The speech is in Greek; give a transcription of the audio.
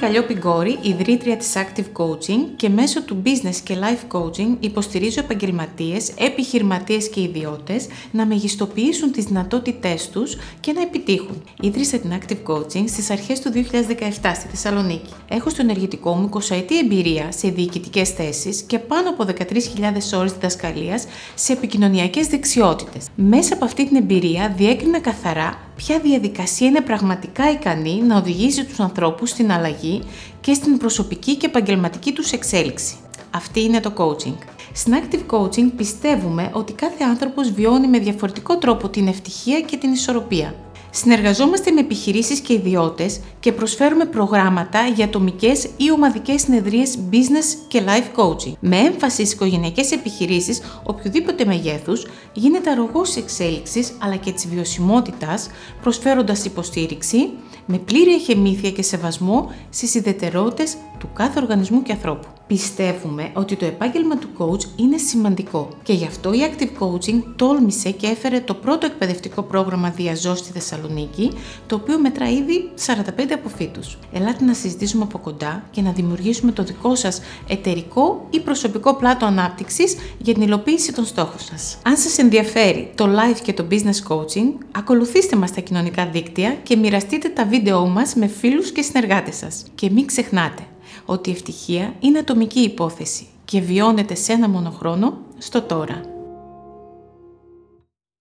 Καλλιόπη Γκόρη, ιδρύτρια της Active Coaching και μέσω του Business και Life Coaching υποστηρίζω επαγγελματίες, επιχειρηματίες και ιδιώτες να μεγιστοποιήσουν τις δυνατότητές τους και να επιτύχουν. Ίδρυσα την Active Coaching στις αρχές του 2017 στη Θεσσαλονίκη. Έχω στο ενεργητικό μου 20 ετή εμπειρία σε διοικητικές θέσεις και πάνω από 13.000 ώρες διδασκαλίας σε επικοινωνιακές δεξιότητες. Μέσα από αυτή την εμπειρία διέκρινα καθαρά ποια διαδικασία είναι πραγματικά ικανή να οδηγήσει τους ανθρώπους στην αλλαγή και στην προσωπική και επαγγελματική τους εξέλιξη. Αυτή είναι το coaching. Στην Active Coaching πιστεύουμε ότι κάθε άνθρωπος βιώνει με διαφορετικό τρόπο την ευτυχία και την ισορροπία. Συνεργαζόμαστε με επιχειρήσεις και ιδιώτες και προσφέρουμε προγράμματα για ατομικές ή ομαδικές συνεδρίες business και life coaching. Με έμφαση στις οικογενειακές επιχειρήσεις οποιοδήποτε μεγέθους γίνεται αρρωγός εξέλιξης αλλά και της βιωσιμότητας προσφέροντας υποστήριξη με πλήρη εχεμήθεια και σεβασμό στις ιδιαιτερότητες του κάθε οργανισμού και ανθρώπου. Πιστεύουμε ότι το επάγγελμα του coach είναι σημαντικό και γι' αυτό η Active Coaching τόλμησε και έφερε το πρώτο εκπαιδευτικό πρόγραμμα διαζώ στη Θεσσαλονίκη, το οποίο μετρά ήδη 45 αποφύτους. Ελάτε να συζητήσουμε από κοντά και να δημιουργήσουμε το δικό σας εταιρικό ή προσωπικό πλάτο ανάπτυξης για την υλοποίηση των στόχων σας. Αν σας ενδιαφέρει το live και το business coaching, ακολουθήστε μας στα κοινωνικά δίκτυα και μοιραστείτε τα βίντεό μας με φίλους και συνεργάτες σας. Και μην ξεχνάτε, ότι η ευτυχία είναι ατομική υπόθεση και βιώνεται σε ένα μόνο χρόνο στο τώρα.